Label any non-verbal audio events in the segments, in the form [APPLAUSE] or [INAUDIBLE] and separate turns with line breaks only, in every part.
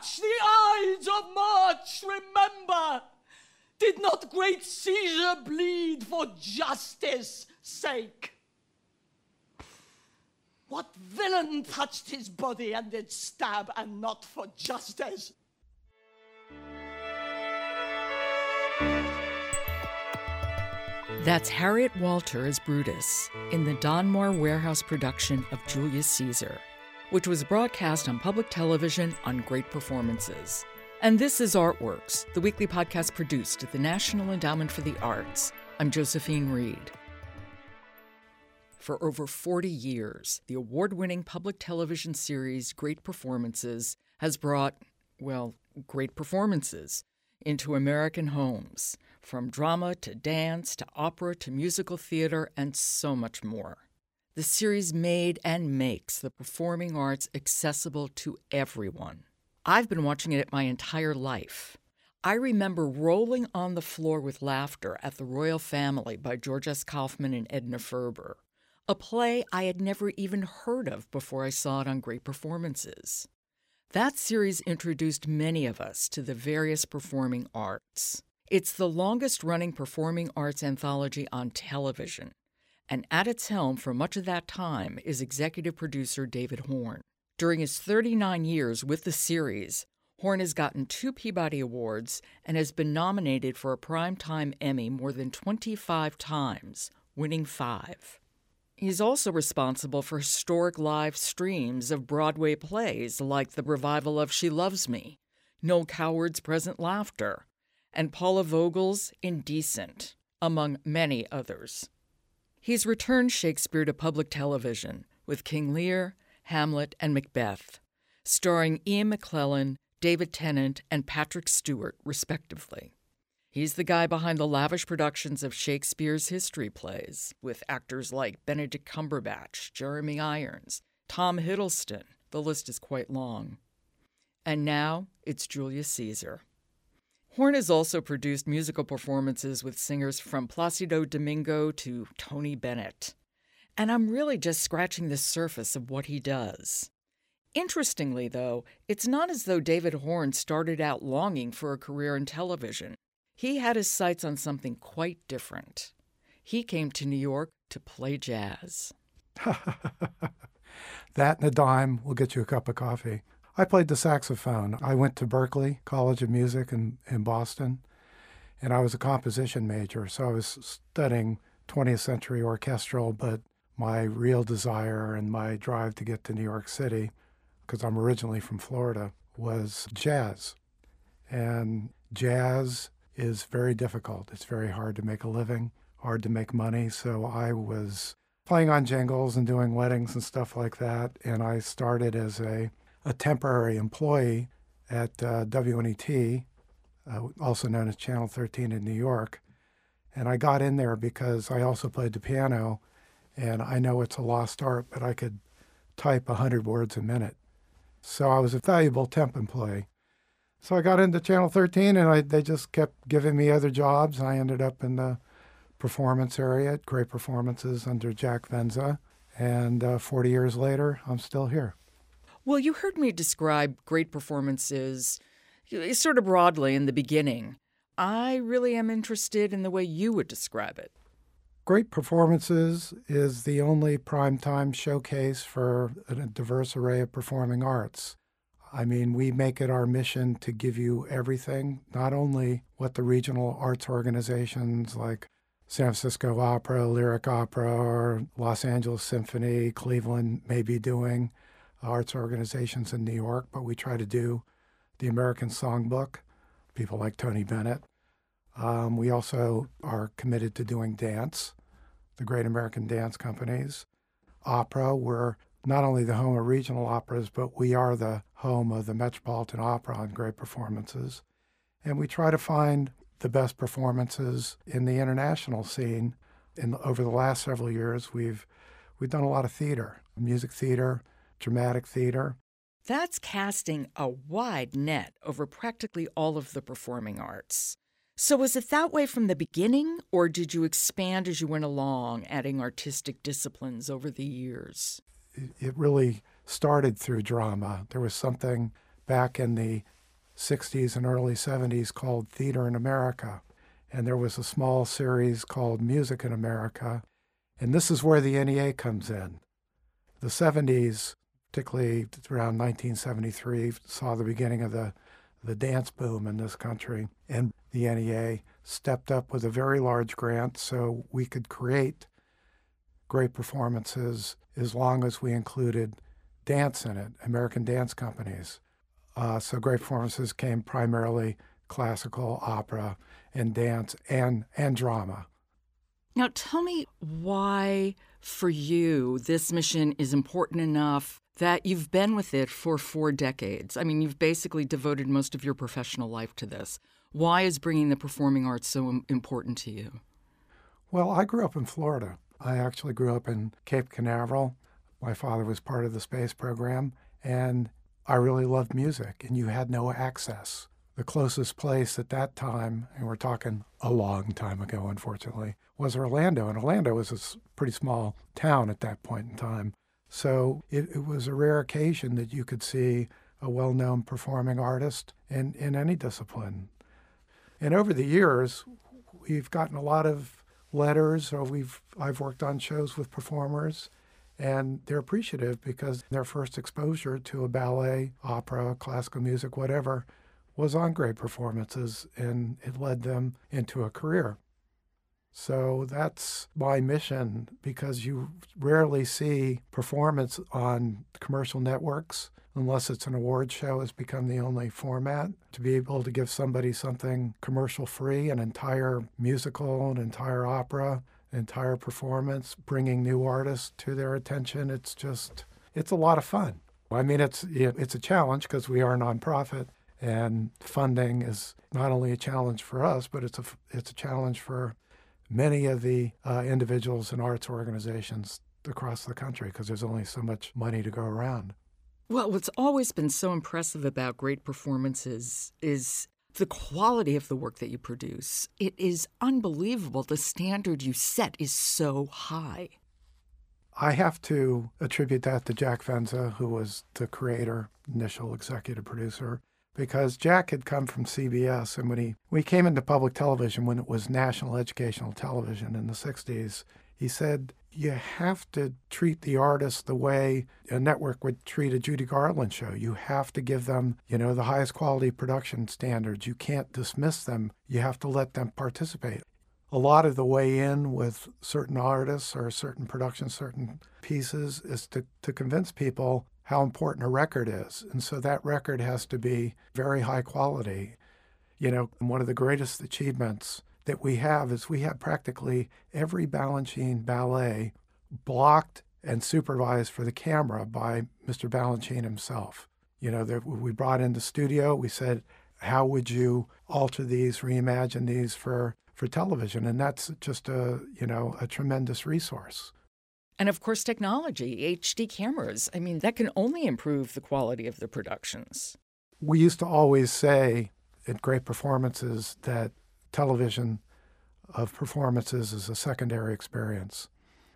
March, the Ides of March, remember! Did not great Caesar bleed for justice' sake? What villain touched his body and did stab and not for justice?
That's Harriet Walter as Brutus in the Donmar Warehouse production of Julius Caesar, which was broadcast on public television on Great Performances. And this is Artworks, the weekly podcast produced at the National Endowment for the Arts. I'm Josephine Reed. For over 40 years, the award winning public television series Great Performances has brought, well, great performances into American homes from drama to dance to opera to musical theater and so much more. The series made and makes the performing arts accessible to everyone. I've been watching it my entire life. I remember rolling on the floor with laughter at The Royal Family by George S. Kaufman and Edna Ferber, a play I had never even heard of before I saw it on Great Performances. That series introduced many of us to the various performing arts. It's the longest running performing arts anthology on television, and at its helm for much of that time is executive producer David Horn. During his 39 years with the series, Horn has gotten two Peabody Awards and has been nominated for a Primetime Emmy more than 25 times, winning five. He's also responsible for historic live streams of Broadway plays like the revival of She Loves Me, Noel Coward's Present Laughter, and Paula Vogel's Indecent, among many others. He's returned Shakespeare to public television with King Lear, Hamlet, and Macbeth, starring Ian McKellen, David Tennant, and Patrick Stewart, respectively. He's the guy behind the lavish productions of Shakespeare's history plays, with actors like Benedict Cumberbatch, Jeremy Irons, Tom Hiddleston. The list is quite long. And now it's Julius Caesar. Horn has also produced musical performances with singers from Placido Domingo to Tony Bennett. And I'm really just scratching the surface of what he does. Interestingly, though, it's not as though David Horn started out longing for a career in television. He had his sights on something quite different. He came to New York to play jazz. [LAUGHS]
that and a dime will get you a cup of coffee. I played the saxophone. I went to Berklee College of Music in, in Boston, and I was a composition major. So I was studying 20th century orchestral, but my real desire and my drive to get to New York City, because I'm originally from Florida, was jazz. And jazz is very difficult. It's very hard to make a living, hard to make money. So I was playing on jingles and doing weddings and stuff like that. And I started as a a temporary employee at uh, WNET, uh, also known as Channel 13 in New York. And I got in there because I also played the piano, and I know it's a lost art, but I could type 100 words a minute. So I was a valuable temp employee. So I got into Channel 13, and I, they just kept giving me other jobs. I ended up in the performance area at Great Performances under Jac Venza. And uh, 40 years later, I'm still here.
Well, you heard me describe great performances eh, sort of broadly in the beginning. I really am interested in the way you would describe it.
Great Performances is the only primetime showcase for a diverse array of performing arts. I mean, we make it our mission to give you everything, not only what the regional arts organizations like San Francisco Opera, Lyric Opera, or Los Angeles Symphony, Cleveland may be doing, arts organizations in New York, but we try to do the American Songbook, people like Tony Bennett. Um, we also are committed to doing dance, the great American dance companies. Opera, we're not only the home of regional operas, but we are the home of the Metropolitan Opera and great performances. And we try to find the best performances in the international scene. In, over the last several years, we've we've done a lot of theater, music theater, dramatic theater.
That's casting a wide net over practically all of the performing arts. So, was it that way from the beginning, or did you expand as you went along, adding artistic disciplines over the years?
It really started through drama. There was something back in the 60s and early 70s called Theater in America. And there was a small series called Music in America. And this is where the NEA comes in. The 70s, particularly around 1973, saw the beginning of the, the dance boom in this country. And the NEA stepped up with a very large grant so we could create great performances as long as we included dance in it, American dance companies. Uh, so great performances came primarily classical, opera, and dance, and and drama.
Now, tell me why, for you, this mission is important enough that you've been with it for four decades. I mean, you've basically devoted most of your professional life to this. Why is bringing the performing arts so important to you?
Well, I grew up in Florida. I actually grew up in Cape Canaveral. My father was part of the space program, and I really loved music, and you had no access. The closest place at that time, and we're talking a long time ago, unfortunately, was Orlando. And Orlando was a pretty small town at that point in time. So it, it was a rare occasion that you could see a well known performing artist in, in any discipline. And over the years, we've gotten a lot of letters, or we've I've worked on shows with performers and they're appreciative because their first exposure to a ballet, opera, classical music, whatever, was on great performances, and it led them into a career. So that's my mission because you rarely see performance on commercial networks unless it's an award show has become the only format to be able to give somebody something commercial free an entire musical an entire opera an entire performance, bringing new artists to their attention. It's just, it's a lot of fun. I mean, it's it's a challenge because we are a nonprofit, and funding is not only a challenge for us, but it's a it's a challenge for many of the uh, individuals and arts organizations across the country because there's only so much money to go around.
Well, what's always been so impressive about great performances is the quality of the work that you produce. It is unbelievable. The standard you set is so high.
I have to attribute that to Jac Venza, who was the creator, initial executive producer, because Jac had come from CBS. And when he, he came into public television, when it was national educational television in the 60s, he said, you have to treat the artist the way a network would treat a Judy Garland show. You have to give them, you know, the highest quality production standards. You can't dismiss them. You have to let them participate. A lot of the way in with certain artists or certain productions, certain pieces is to, to convince people how important a record is. And so that record has to be very high quality. You know, one of the greatest achievements that we have is we have practically every Balanchine ballet blocked and supervised for the camera by Mr. Balanchine himself. You know, that we brought in the studio, we said, how would you alter these, reimagine these for, for television? And that's just a, you know, a tremendous resource.
And of course, technology, HD cameras. I mean, that can only improve the quality of the productions.
We used to always say at great performances that television of performances is a secondary experience.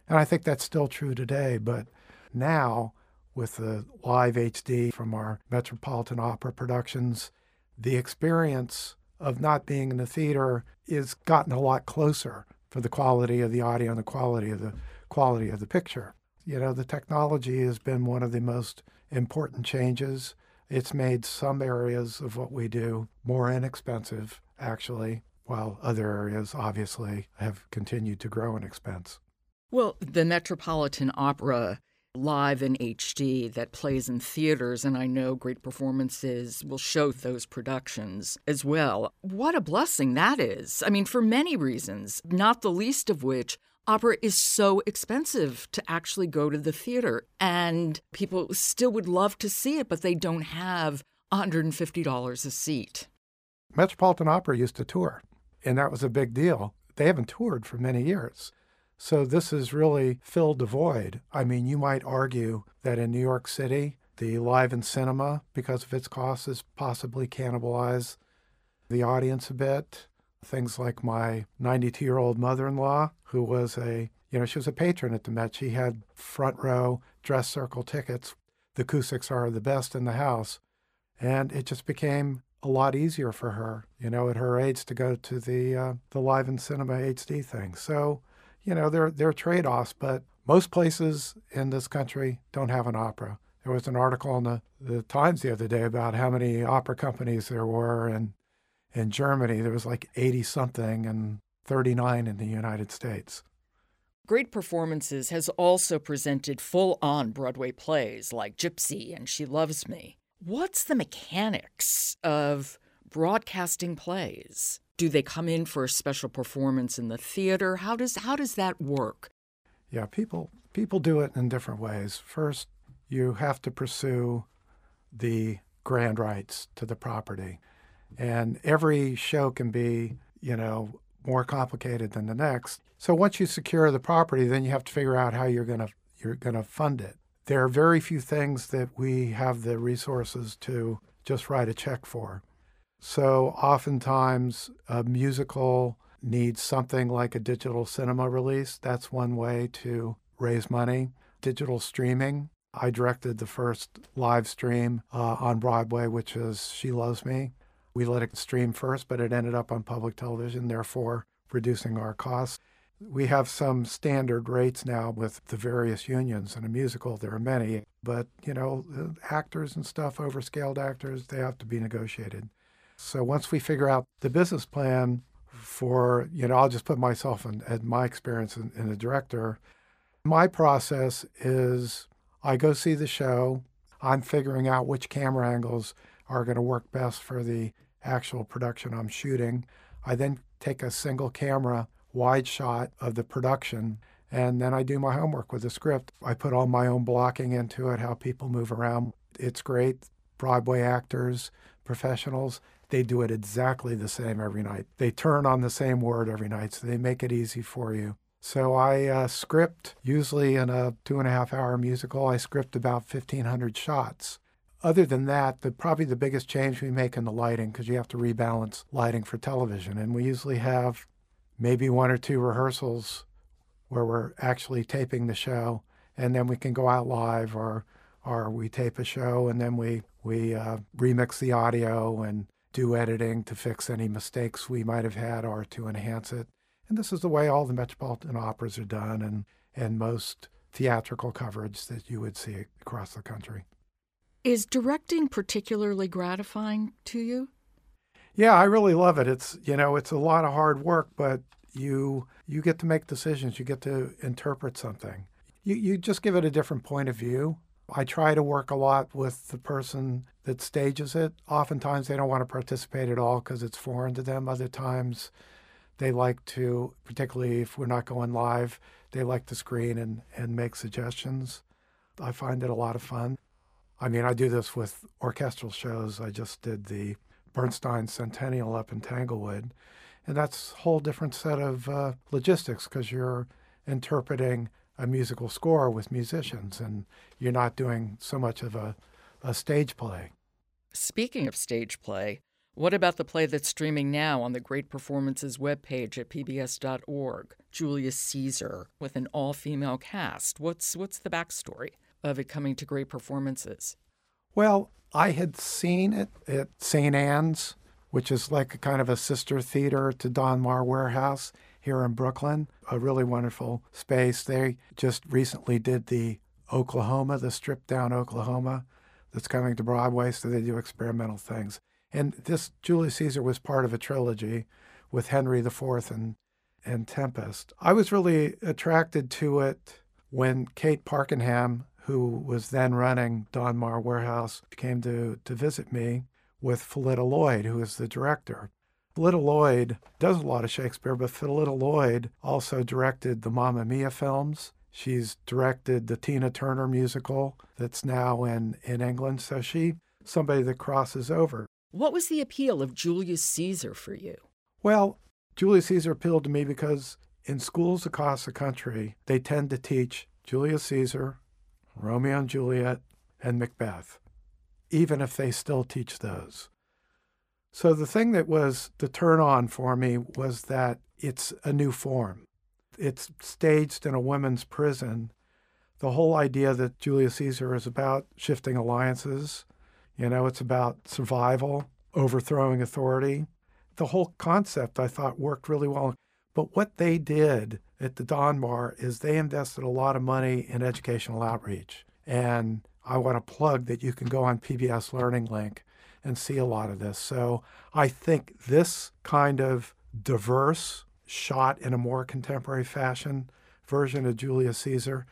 And I think that's still true today, but now with the live HD from our Metropolitan Opera productions, the experience of not being in the theater is gotten a lot closer for the quality of the audio and the quality of the quality of the picture. You know, the technology has been one of the most important changes. It's made some areas of what we do more inexpensive, actually, while other areas obviously have continued to grow in expense.
Well, the Metropolitan Opera live in HD that plays in theaters, and I know great performances will show those productions as well. What a blessing that is. I mean, for many reasons, not the least of which opera is so expensive to actually go to the theater. And people still would love to see it, but they don't have $150 a seat.
Metropolitan Opera used to tour and that was a big deal. They haven't toured for many years. So this has really filled the void. I mean, you might argue that in New York City, the live in cinema, because of its costs, has possibly cannibalized the audience a bit. Things like my 92 year old mother in law, who was a, you know, she was a patron at the Met. She had front row dress circle tickets. The Cusicks are the best in the house. And it just became a lot easier for her, you know, at her age to go to the uh, the live in cinema HD thing. So, you know, there there are trade offs, but most places in this country don't have an opera. There was an article in the, the Times the other day about how many opera companies there were in in Germany. There was like 80 something and 39 in the United States.
Great Performances has also presented full on Broadway plays like Gypsy and She Loves Me. What's the mechanics of broadcasting plays? Do they come in for a special performance in the theater? How does how does that work?
Yeah, people people do it in different ways. First, you have to pursue the grand rights to the property. And every show can be, you know, more complicated than the next. So once you secure the property, then you have to figure out how you're going to you're going to fund it. There are very few things that we have the resources to just write a check for. So oftentimes a musical needs something like a digital cinema release. That's one way to raise money. Digital streaming. I directed the first live stream uh, on Broadway, which is She Loves Me. We let it stream first, but it ended up on public television, therefore reducing our costs. We have some standard rates now with the various unions. In a musical, there are many, but you know, actors and stuff, overscaled actors, they have to be negotiated. So once we figure out the business plan for, you know, I'll just put myself in, in my experience in, in a director. My process is I go see the show. I'm figuring out which camera angles are going to work best for the actual production I'm shooting. I then take a single camera wide shot of the production and then I do my homework with the script. I put all my own blocking into it, how people move around. It's great. Broadway actors, professionals, they do it exactly the same every night. They turn on the same word every night, so they make it easy for you. So I uh, script, usually in a two and a half hour musical, I script about 1,500 shots. Other than that, the, probably the biggest change we make in the lighting, because you have to rebalance lighting for television. And we usually have maybe one or two rehearsals where we're actually taping the show, and then we can go out live, or or we tape a show and then we we uh, remix the audio and do editing to fix any mistakes we might have had or to enhance it. And this is the way all the Metropolitan operas are done, and and most theatrical coverage that you would see across the country.
Is directing particularly gratifying to you?
Yeah, I really love it. It's you know, it's a lot of hard work, but you you get to make decisions. You get to interpret something. You you just give it a different point of view. I try to work a lot with the person that stages it. Oftentimes they don't want to participate at all because it's foreign to them. Other times they like to, particularly if we're not going live, they like to screen and, and make suggestions. I find it a lot of fun. I mean, I do this with orchestral shows. I just did the Bernstein Centennial up in Tanglewood. And that's a whole different set of uh, logistics because you're interpreting a musical score with musicians and you're not doing so much of a, a stage play.
Speaking of stage play, what about the play that's streaming now on the Great Performances webpage at pbs.org, Julius Caesar, with an all-female cast? What's what's the backstory? Of it coming to great performances?
Well, I had seen it at St. Ann's, which is like a kind of a sister theater to Donmar Warehouse here in Brooklyn, a really wonderful space. They just recently did the Oklahoma, the stripped down Oklahoma that's coming to Broadway, so they do experimental things. And this Julius Caesar was part of a trilogy with Henry IV and and Tempest. I was really attracted to it when Kate Pakenham, who was then running Donmar Warehouse, came to, to visit me with Phyllida Lloyd, who is the director. Phyllida Lloyd does a lot of Shakespeare, but Phyllida Lloyd also directed the Mamma Mia films. She's directed the Tina Turner musical that's now in, in England. So she somebody that crosses over.
What was the appeal of Julius Caesar for you?
Well, Julius Caesar appealed to me because in schools across the country, they tend to teach Julius Caesar, Romeo and Juliet, and Macbeth, even if they still teach those. So the thing that was the turn on for me was that it's a new form. It's staged in a women's prison. The whole idea that Julius Caesar is about shifting alliances, You know, it's about survival, overthrowing authority. The whole concept I thought worked really well. But what they did at the Donmar is they invested a lot of money in educational outreach. And I want to plug that you can go on PBS Learning Link and see a lot of this. So I think this kind of diverse, shot in a more contemporary fashion version of Julius Caesar,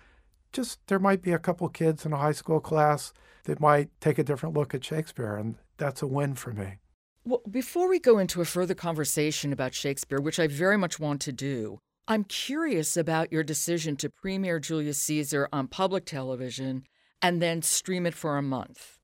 just there might be a couple kids in a high school class that might take a different look at Shakespeare, and that's a win for me.
Well, before we go into a further conversation about Shakespeare, which I very much want to do, I'm curious about your decision to premiere Julius Caesar on public television and then stream it for a month.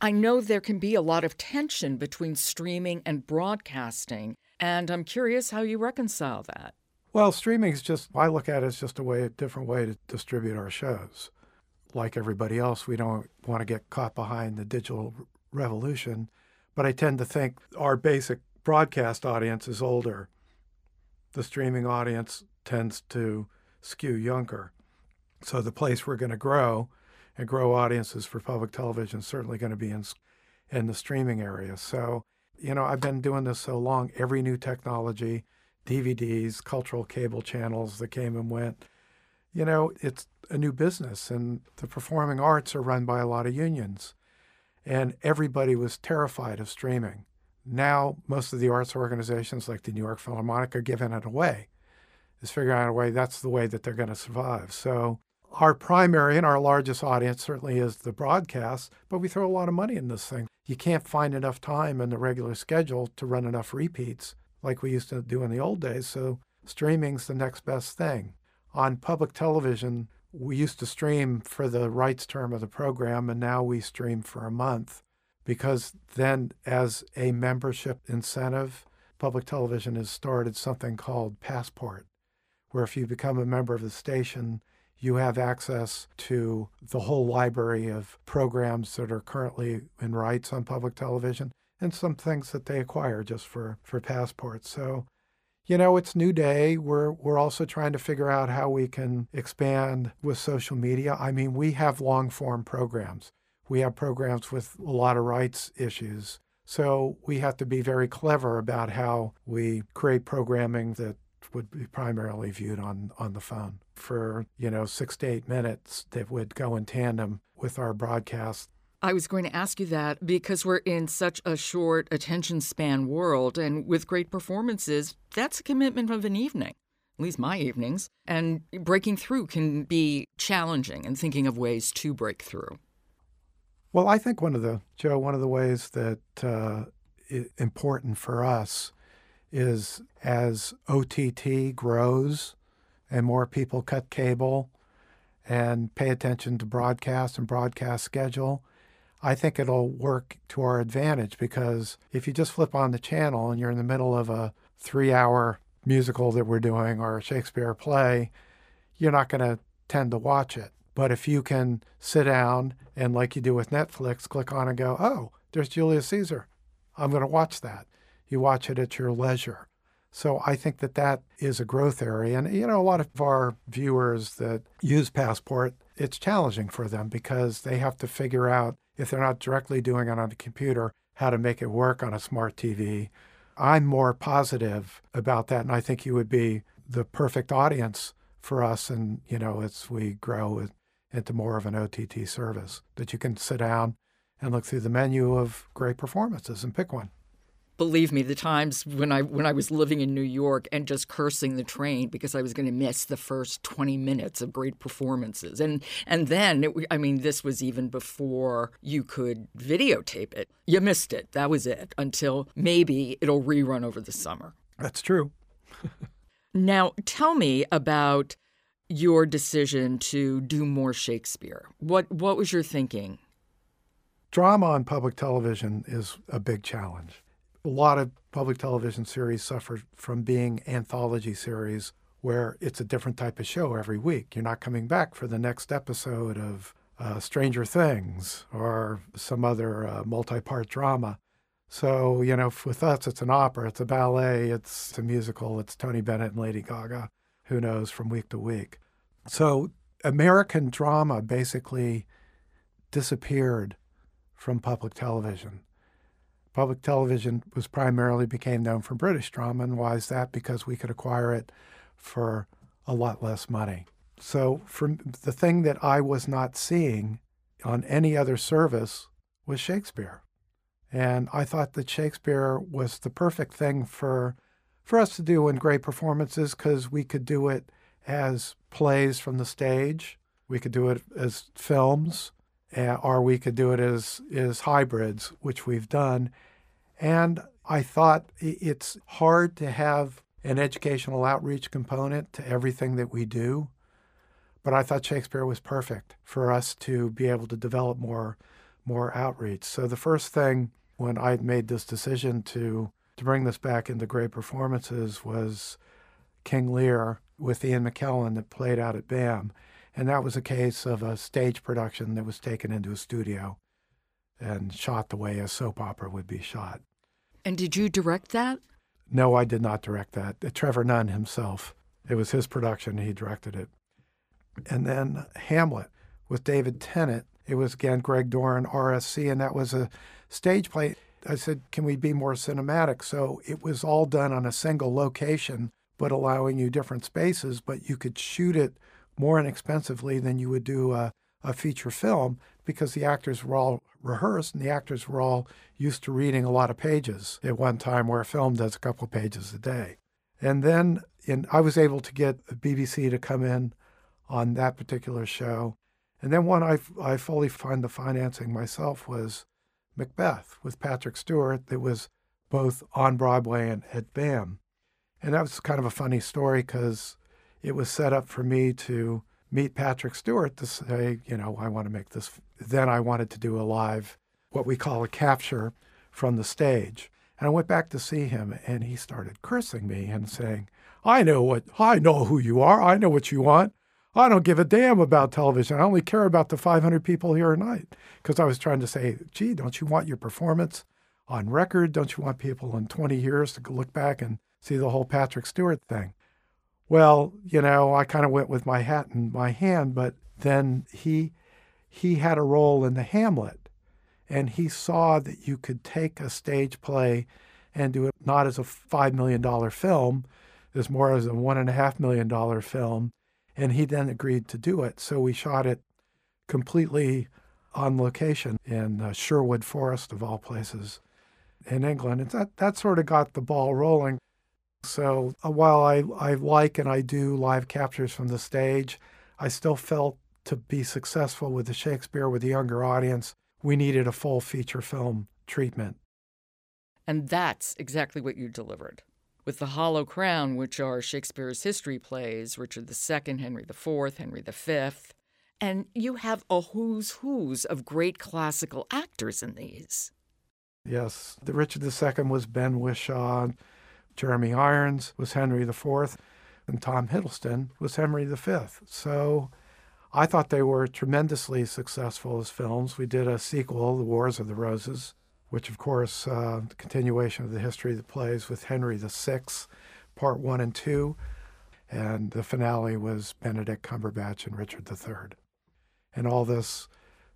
I know there can be a lot of tension between streaming and broadcasting, and I'm curious how you reconcile that.
Well, streaming is just, I look at it as just a way, a different way to distribute our shows. Like everybody else, we don't want to get caught behind the digital revolution, but I tend to think our basic broadcast audience is older. The streaming audience tends to skew younger. So the place we're going to grow and grow audiences for public television is certainly going to be in, in the streaming area. So, you know, I've been doing this so long, every new technology, DVDs, cultural cable channels that came and went. You know, it's a new business, and the performing arts are run by a lot of unions. And everybody was terrified of streaming. Now, most of the arts organizations, like the New York Philharmonic, are giving it away. Is figuring out a way that's the way that they're going to survive. So, our primary and our largest audience certainly is the broadcast, but we throw a lot of money in this thing. You can't find enough time in the regular schedule to run enough repeats like we used to do in the old days. So streaming's the next best thing. On public television, we used to stream for the rights term of the program, and now we stream for a month because then, as a membership incentive, public television has started something called Passport, where if you become a member of the station, you have access to the whole library of programs that are currently in rights on public television and some things that they acquire just for, for passports. So, you know, it's new day. We're we're also trying to figure out how we can expand with social media. I mean, we have long form programs. We have programs with a lot of rights issues. So we have to be very clever about how we create programming that would be primarily viewed on, on the phone for, you know, six to eight minutes that would go in tandem with our broadcast
I was going to ask you that because we're in such a short attention span world, and with great performances, that's a commitment of an evening, at least my evenings. And breaking through can be challenging and thinking of ways to break through.
Well, I think one of the, Joe, one of the ways that uh, important for us is as OTT grows and more people cut cable and pay attention to broadcast and broadcast schedule I think it'll work to our advantage because if you just flip on the channel and you're in the middle of a three hour musical that we're doing or a Shakespeare play, you're not going to tend to watch it. But if you can sit down and, like you do with Netflix, click on and go, oh, there's Julius Caesar. I'm going to watch that. You watch it at your leisure. So I think that that is a growth area. And, you know, a lot of our viewers that use Passport, it's challenging for them because they have to figure out if they're not directly doing it on a computer, how to make it work on a smart TV. I'm more positive about that, and I think you would be the perfect audience for us. And you know, as we grow into more of an OTT service, that you can sit down and look through the menu of great performances and pick one
believe me, the times when I when I was living in New York and just cursing the train because I was going to miss the first 20 minutes of great performances. And and then it, I mean this was even before you could videotape it. You missed it. That was it until maybe it'll rerun over the summer.
That's true. [LAUGHS]
now, tell me about your decision to do more Shakespeare. What what was your thinking?
Drama on public television is a big challenge a lot of public television series suffer from being anthology series where it's a different type of show every week. You're not coming back for the next episode of uh, Stranger Things or some other uh, multi part drama. So, you know, with us, it's an opera, it's a ballet, it's a musical, it's Tony Bennett and Lady Gaga, who knows, from week to week. So, American drama basically disappeared from public television. Public television was primarily became known for British drama, and why is that? Because we could acquire it for a lot less money. So, from the thing that I was not seeing on any other service was Shakespeare, and I thought that Shakespeare was the perfect thing for for us to do in great performances because we could do it as plays from the stage, we could do it as films, uh, or we could do it as as hybrids, which we've done. And I thought it's hard to have an educational outreach component to everything that we do, but I thought Shakespeare was perfect for us to be able to develop more more outreach. So the first thing when I made this decision to to bring this back into great performances was King Lear with Ian McKellen that played out at BAM. And that was a case of a stage production that was taken into a studio and shot the way a soap opera would be shot.
And did you direct that?
No, I did not direct that. Uh, Trevor Nunn himself. It was his production. He directed it. And then Hamlet with David Tennant. It was again Greg Doran, RSC, and that was a stage play. I said, can we be more cinematic? So it was all done on a single location, but allowing you different spaces, but you could shoot it more inexpensively than you would do a, a feature film because the actors were all rehearsed and the actors were all used to reading a lot of pages at one time where a film does a couple pages a day. And then in, I was able to get the BBC to come in on that particular show. And then one I, I fully fund the financing myself was Macbeth with Patrick Stewart that was both on Broadway and at BAM. And that was kind of a funny story because it was set up for me to meet Patrick Stewart to say, you know, I want to make this. Then I wanted to do a live, what we call a capture from the stage. And I went back to see him and he started cursing me and saying, I know what, I know who you are. I know what you want. I don't give a damn about television. I only care about the 500 people here tonight. Because I was trying to say, gee, don't you want your performance on record? Don't you want people in 20 years to look back and see the whole Patrick Stewart thing? Well, you know, I kind of went with my hat in my hand, but then he he had a role in the Hamlet, and he saw that you could take a stage play and do it not as a five million dollar film, as more as a one and a half million dollar film, and he then agreed to do it. So we shot it completely on location in uh, Sherwood Forest, of all places, in England. And that, that sort of got the ball rolling. So uh, while I, I like and I do live captures from the stage, I still felt to be successful with the Shakespeare with the younger audience, we needed a full feature film treatment.
And that's exactly what you delivered with The Hollow Crown, which are Shakespeare's history plays, Richard II, Henry IV, Henry V. And you have a who's who's of great classical actors in these.
Yes, the Richard II was Ben Whishaw, Jeremy Irons was Henry IV, and Tom Hiddleston was Henry V. So I thought they were tremendously successful as films. We did a sequel, The Wars of the Roses, which, of course, uh, the continuation of the history of the plays with Henry VI, part one and two. And the finale was Benedict Cumberbatch and Richard III. And all this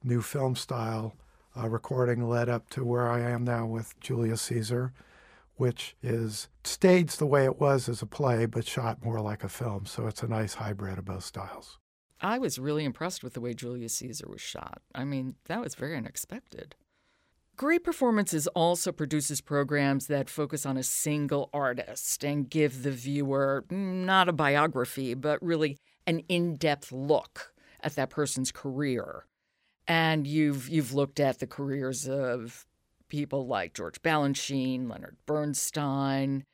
new film style uh, recording led up to where I am now with Julius Caesar, which is staged the way it was as a play, but shot more like a film. So it's a nice hybrid of both styles.
I was really impressed with the way Julius Caesar was shot. I mean, that was very unexpected. Great Performances also produces programs that focus on a single artist and give the viewer mm, not a biography, but really an in depth look at that person's career. And you've, you've looked at the careers of people like George Balanchine, Leonard Bernstein,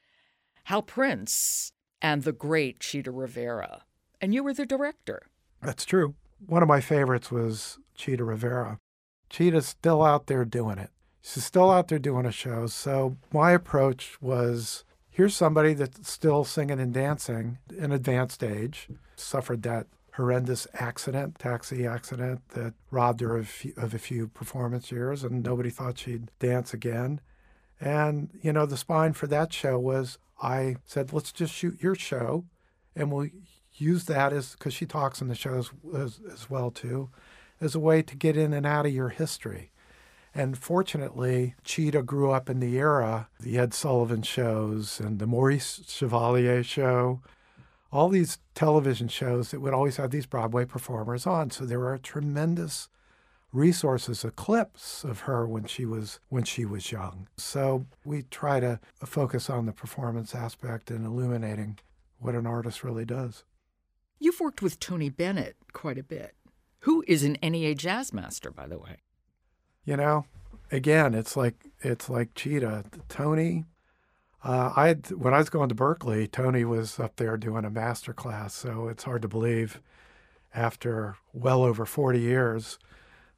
Hal Prince, and the great Chita Rivera. And you were the director.
That's true. One of my favorites was Chita Rivera. Chita's still out there doing it. She's still out there doing a show. So my approach was here's somebody that's still singing and dancing in advanced age, suffered that horrendous accident, taxi accident that robbed her of, of a few performance years, and nobody thought she'd dance again. And, you know, the spine for that show was I said, let's just shoot your show and we'll use that as, because she talks in the shows as, as well too, as a way to get in and out of your history. And fortunately, Chita grew up in the era, the Ed Sullivan shows and the Maurice Chevalier show, all these television shows that would always have these Broadway performers on. So there were tremendous resources, of clips of her when she was when she was young. So we try to focus on the performance aspect and illuminating what an artist really does.
You've worked with Tony Bennett quite a bit, who is an NEA jazz master, by the way.
You know, again, it's like it's like Chita. Tony, uh, I when I was going to Berklee, Tony was up there doing a master class. So it's hard to believe, after well over forty years,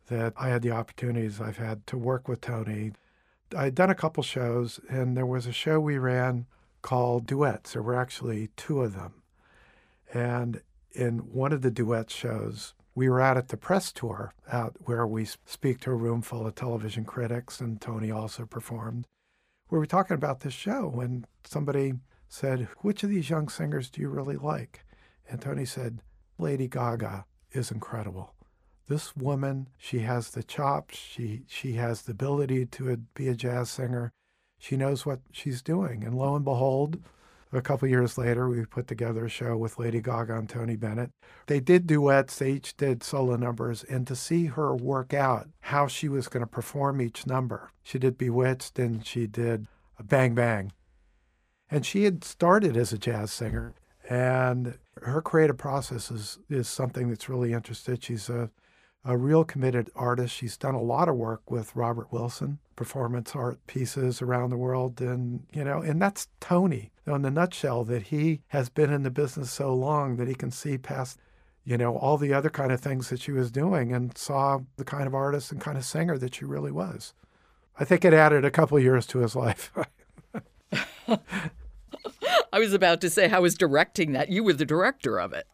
that I had the opportunities I've had to work with Tony. I'd done a couple shows, and there was a show we ran called Duets. There were actually two of them. And in one of the duet shows, we were out at the press tour out where we speak to a room full of television critics, and Tony also performed. We were talking about this show when somebody said, Which of these young singers do you really like? And Tony said, Lady Gaga is incredible this woman, she has the chops, she she has the ability to be a jazz singer. She knows what she's doing. And lo and behold, a couple years later, we put together a show with Lady Gaga and Tony Bennett. They did duets, they each did solo numbers, and to see her work out how she was going to perform each number. She did Bewitched and she did Bang Bang. And she had started as a jazz singer, and her creative process is, is something that's really interested. She's a a real committed artist. She's done a lot of work with Robert Wilson, performance art pieces around the world. And, you know, and that's Tony, in the nutshell, that he has been in the business so long that he can see past, you know, all the other kind of things that she was doing and saw the kind of artist and kind of singer that she really was. I think it added a couple years to his life. [LAUGHS] [LAUGHS]
I was about to say, how was directing that? You were the director of it.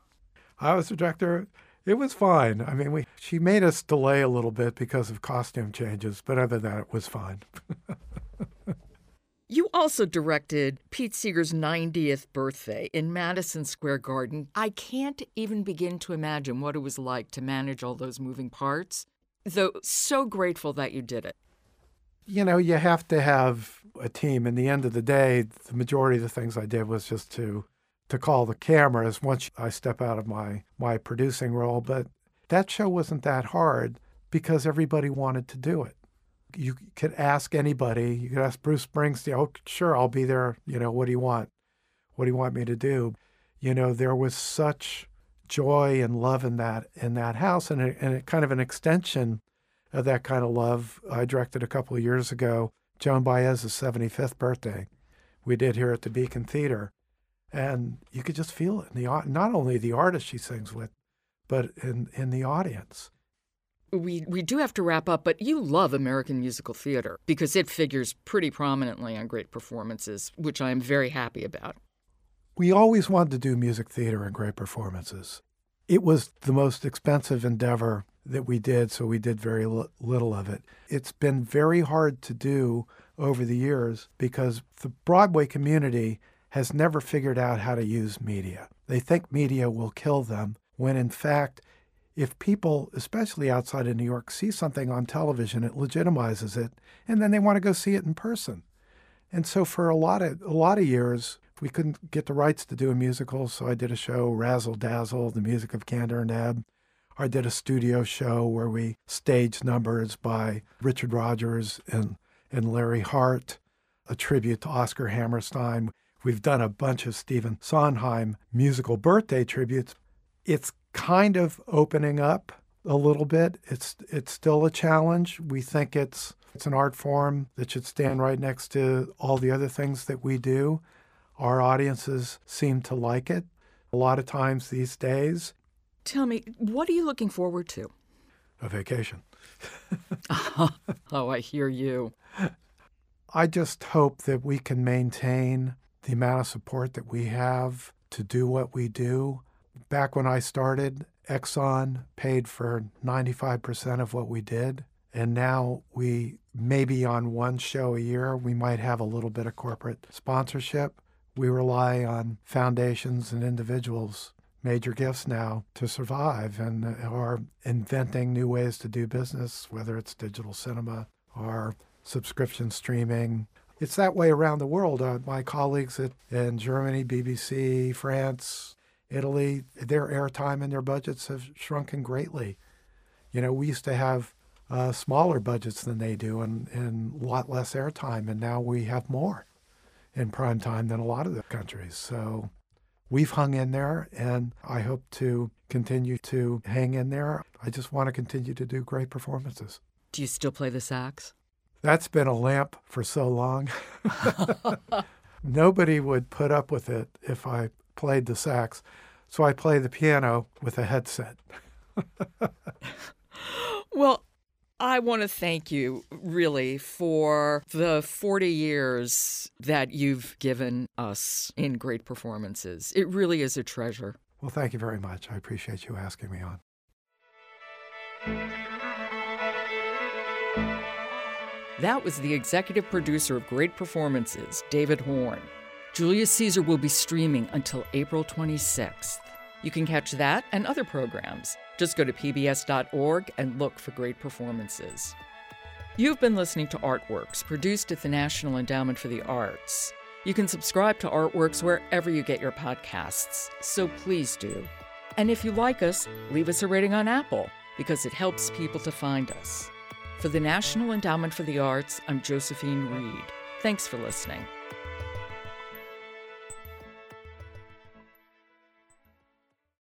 I was the director. It was fine. I mean, we she made us delay a little bit because of costume changes, but other than that, it was fine. [LAUGHS]
you also directed Pete Seeger's 90th birthday in Madison Square Garden. I can't even begin to imagine what it was like to manage all those moving parts, though so grateful that you did it.
You know, you have to have a team. In the end of the day, the majority of the things I did was just to to call the cameras once I step out of my, my producing role. But that show wasn't that hard because everybody wanted to do it. You could ask anybody. You could ask Bruce Springsteen, oh, sure, I'll be there. You know, what do you want? What do you want me to do? You know, there was such joy and love in that in that house, and and kind of an extension of that kind of love. I directed a couple of years ago Joan Baez's 75th birthday. We did here at the Beacon Theater, and you could just feel it in the not only the artist she sings with, but in in the audience.
We we do have to wrap up, but you love American musical theater because it figures pretty prominently on great performances, which I am very happy about.
We always wanted to do music theater and great performances. It was the most expensive endeavor that we did, so we did very little of it. It's been very hard to do over the years because the Broadway community has never figured out how to use media. They think media will kill them, when in fact, if people, especially outside of New York, see something on television, it legitimizes it, and then they want to go see it in person. And so for a lot of a lot of years, we couldn't get the rights to do a musical, so I did a show, Razzle Dazzle, the music of Kander and Ebb. I did a studio show where we staged numbers by Richard Rodgers and, and Larry Hart, a tribute to Oscar Hammerstein. We've done a bunch of Stephen Sondheim musical birthday tributes. It's kind of opening up a little bit. It's it's still a challenge. We think it's it's an art form that should stand right next to all the other things that we do. Our audiences seem to like it a lot of times these days.
Tell me, what are you looking forward to?
A vacation. [LAUGHS]
oh, I hear you.
I just hope that we can maintain the amount of support that we have to do what we do. Back when I started, Exxon paid for 95% of what we did. And now we maybe on one show a year, we might have a little bit of corporate sponsorship. We rely on foundations and individuals, major gifts now to survive and are inventing new ways to do business, whether it's digital cinema or subscription streaming. It's that way around the world. Uh, my colleagues at, in Germany, BBC, France, Italy, their airtime and their budgets have shrunken greatly. You know, we used to have uh, smaller budgets than they do and, and a lot less airtime, and now we have more in prime time than a lot of the countries. So we've hung in there, and I hope to continue to hang in there. I just want to continue to do great performances.
Do you still play the sax?
That's been a lamp for so long. [LAUGHS] Nobody would put up with it if I played the sax. So I play the piano with a headset. [LAUGHS]
well, I want to thank you really for the 40 years that you've given us in great performances. It really is a treasure.
Well, thank you very much. I appreciate you asking me on.
That was the executive producer of Great Performances, David Horn. Julius Caesar will be streaming until April 26th. You can catch that and other programs just go to pbs.org and look for great performances. You've been listening to Artworks, produced at the National Endowment for the Arts. You can subscribe to Artworks wherever you get your podcasts, so please do. And if you like us, leave us a rating on Apple because it helps people to find us. For the National Endowment for the Arts, I'm Josephine Reed. Thanks for listening.